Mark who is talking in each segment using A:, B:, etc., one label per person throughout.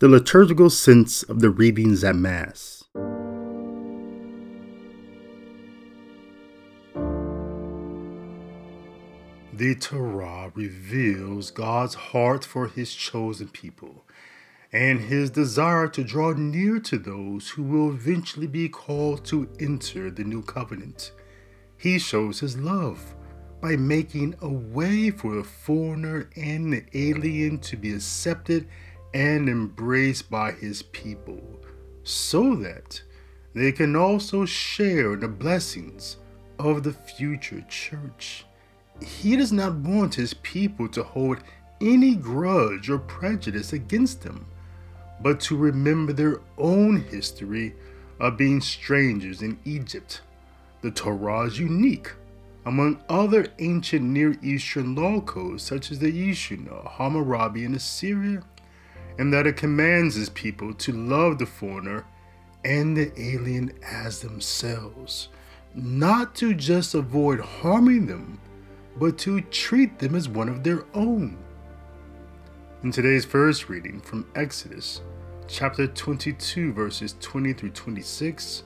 A: the liturgical sense of the readings at Mass. The Torah reveals God's heart for his chosen people and his desire to draw near to those who will eventually be called to enter the new covenant. He shows his love by making a way for the foreigner and the alien to be accepted and embraced by his people, so that they can also share the blessings of the future church. He does not want his people to hold any grudge or prejudice against them, but to remember their own history of being strangers in Egypt. The Torah is unique among other ancient Near Eastern law codes such as the Eshnunna, Hammurabi, and Assyria and that it commands his people to love the foreigner and the alien as themselves, not to just avoid harming them, but to treat them as one of their own. In today's first reading from Exodus, chapter 22, verses 20 through 26,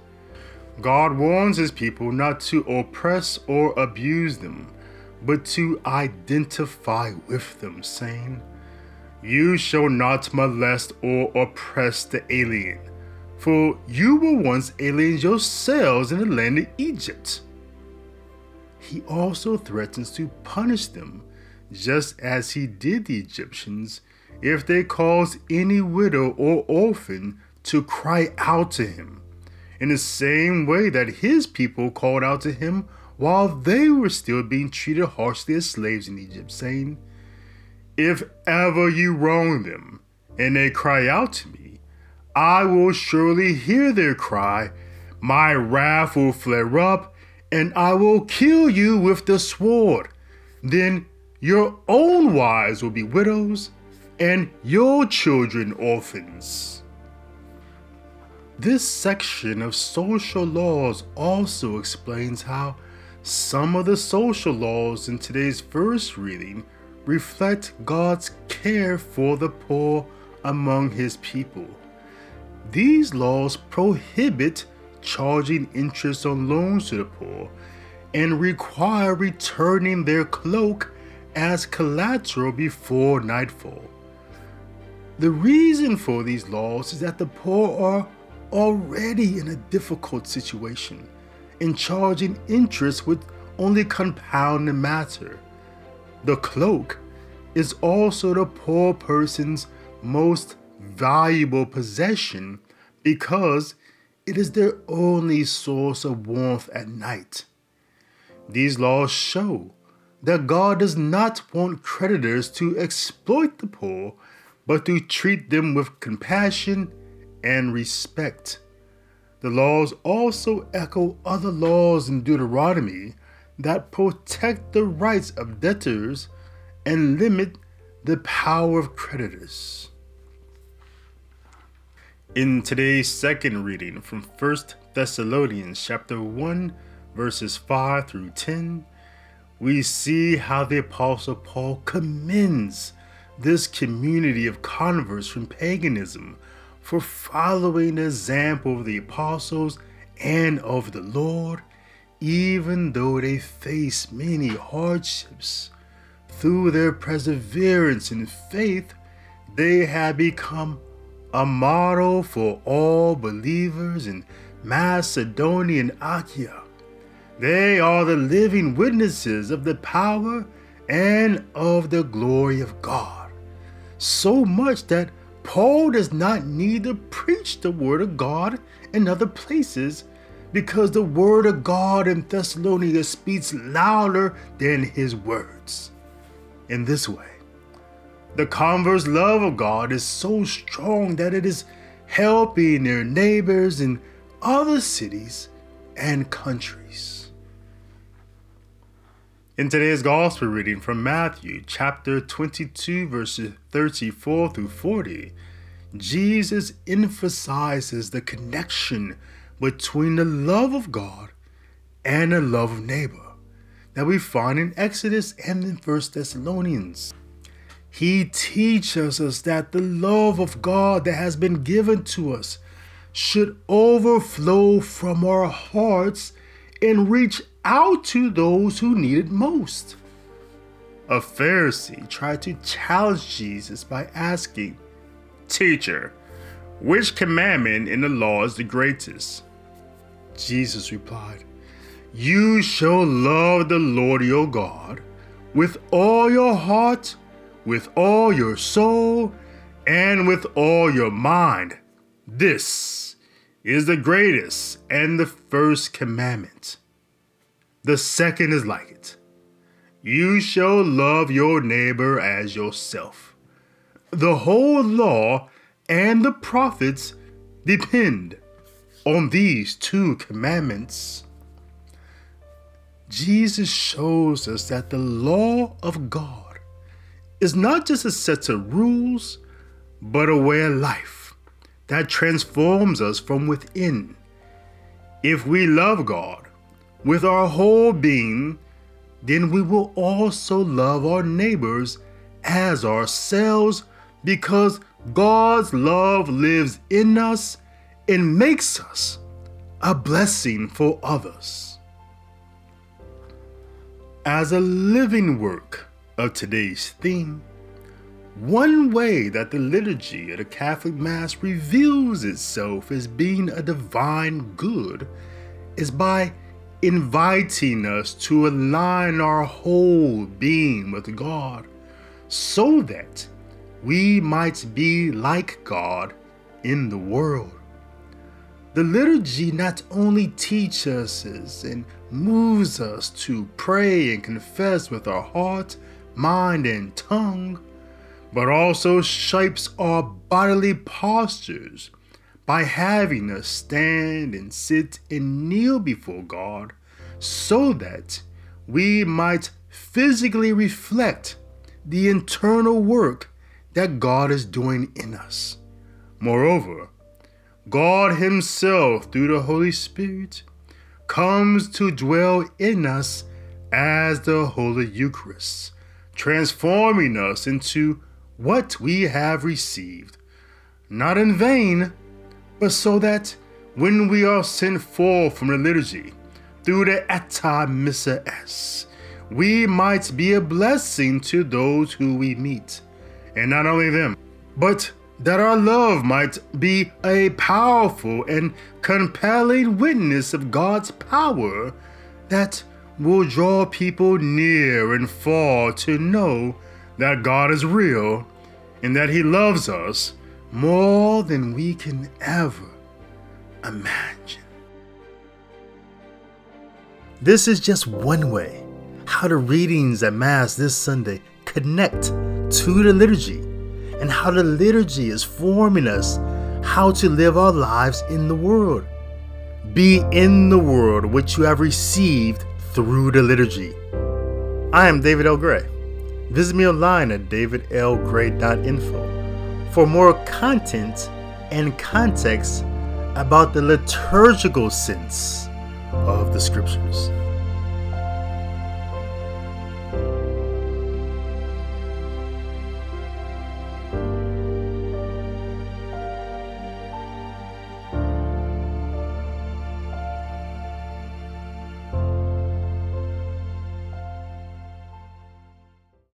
A: God warns his people not to oppress or abuse them, but to identify with them, saying, you shall not molest or oppress the alien, for you were once aliens yourselves in the land of Egypt. He also threatens to punish them, just as he did the Egyptians, if they cause any widow or orphan to cry out to him, in the same way that his people called out to him while they were still being treated harshly as slaves in Egypt, saying, if ever you wrong them, and they cry out to me, I will surely hear their cry. My wrath will flare up, and I will kill you with the sword. Then your own wives will be widows, and your children orphans. This section of social laws also explains how some of the social laws in today's first reading reflect God's care for the poor among his people. These laws prohibit charging interest on loans to the poor and require returning their cloak as collateral before nightfall. The reason for these laws is that the poor are already in a difficult situation, and charging interest would only compound the matter. The cloak is also the poor person's most valuable possession because it is their only source of warmth at night. These laws show that God does not want creditors to exploit the poor, but to treat them with compassion and respect. The laws also echo other laws in Deuteronomy that protect the rights of debtors and limit the power of creditors. In today's second reading from 1 Thessalonians chapter 1 verses 5 through 10, we see how the apostle Paul commends this community of converts from paganism for following the example of the apostles and of the Lord even though they face many hardships. Through their perseverance in faith, they have become a model for all believers in Macedonia and Achaia. They are the living witnesses of the power and of the glory of God. So much that Paul does not need to preach the word of God in other places because the word of God in Thessalonica speaks louder than his words. In this way, the converse love of God is so strong that it is helping their neighbors in other cities and countries. In today's gospel reading from Matthew chapter 22, verses 34 through 40, Jesus emphasizes the connection between the love of God and the love of neighbor that we find in Exodus and in 1 Thessalonians. He teaches us that the love of God that has been given to us should overflow from our hearts and reach out to those who need it most. A Pharisee tried to challenge Jesus by asking, Teacher, which commandment in the law is the greatest? Jesus replied, You shall love the Lord your God with all your heart with all your soul and with all your mind. This is the greatest and the first commandment. The second is like it You shall love your neighbor as yourself. The whole law and the prophets depend on these two commandments. Jesus shows us that the law of God is not just a set of rules, but a way of life that transforms us from within. If we love God with our whole being, then we will also love our neighbors as ourselves because God's love lives in us and makes us a blessing for others. As a living work, of today's theme, one way that the liturgy of the Catholic Mass reveals itself as being a divine good is by inviting us to align our whole being with God so that we might be like God in the world. The liturgy not only teaches us and moves us to pray and confess with our heart mind, and tongue, but also shapes our bodily postures by having us stand and sit and kneel before God so that we might physically reflect the internal work that God is doing in us. Moreover, God Himself, through the Holy Spirit, comes to dwell in us as the Holy Eucharist transforming us into what we have received, not in vain, but so that when we are sent forth from the liturgy through the Ite Missa Est, we might be a blessing to those who we meet. And not only them, but that our love might be a powerful and compelling witness of God's power that will draw people near and far to know that God is real and that He loves us more than we can ever imagine. This is just one way how the readings at Mass this Sunday connect to the liturgy and how the liturgy is forming us how to live our lives in the world. Be in the world which you have received through the liturgy. I am David L. Gray. Visit me online at davidlgray.info for more content and context about the liturgical sense of the scriptures.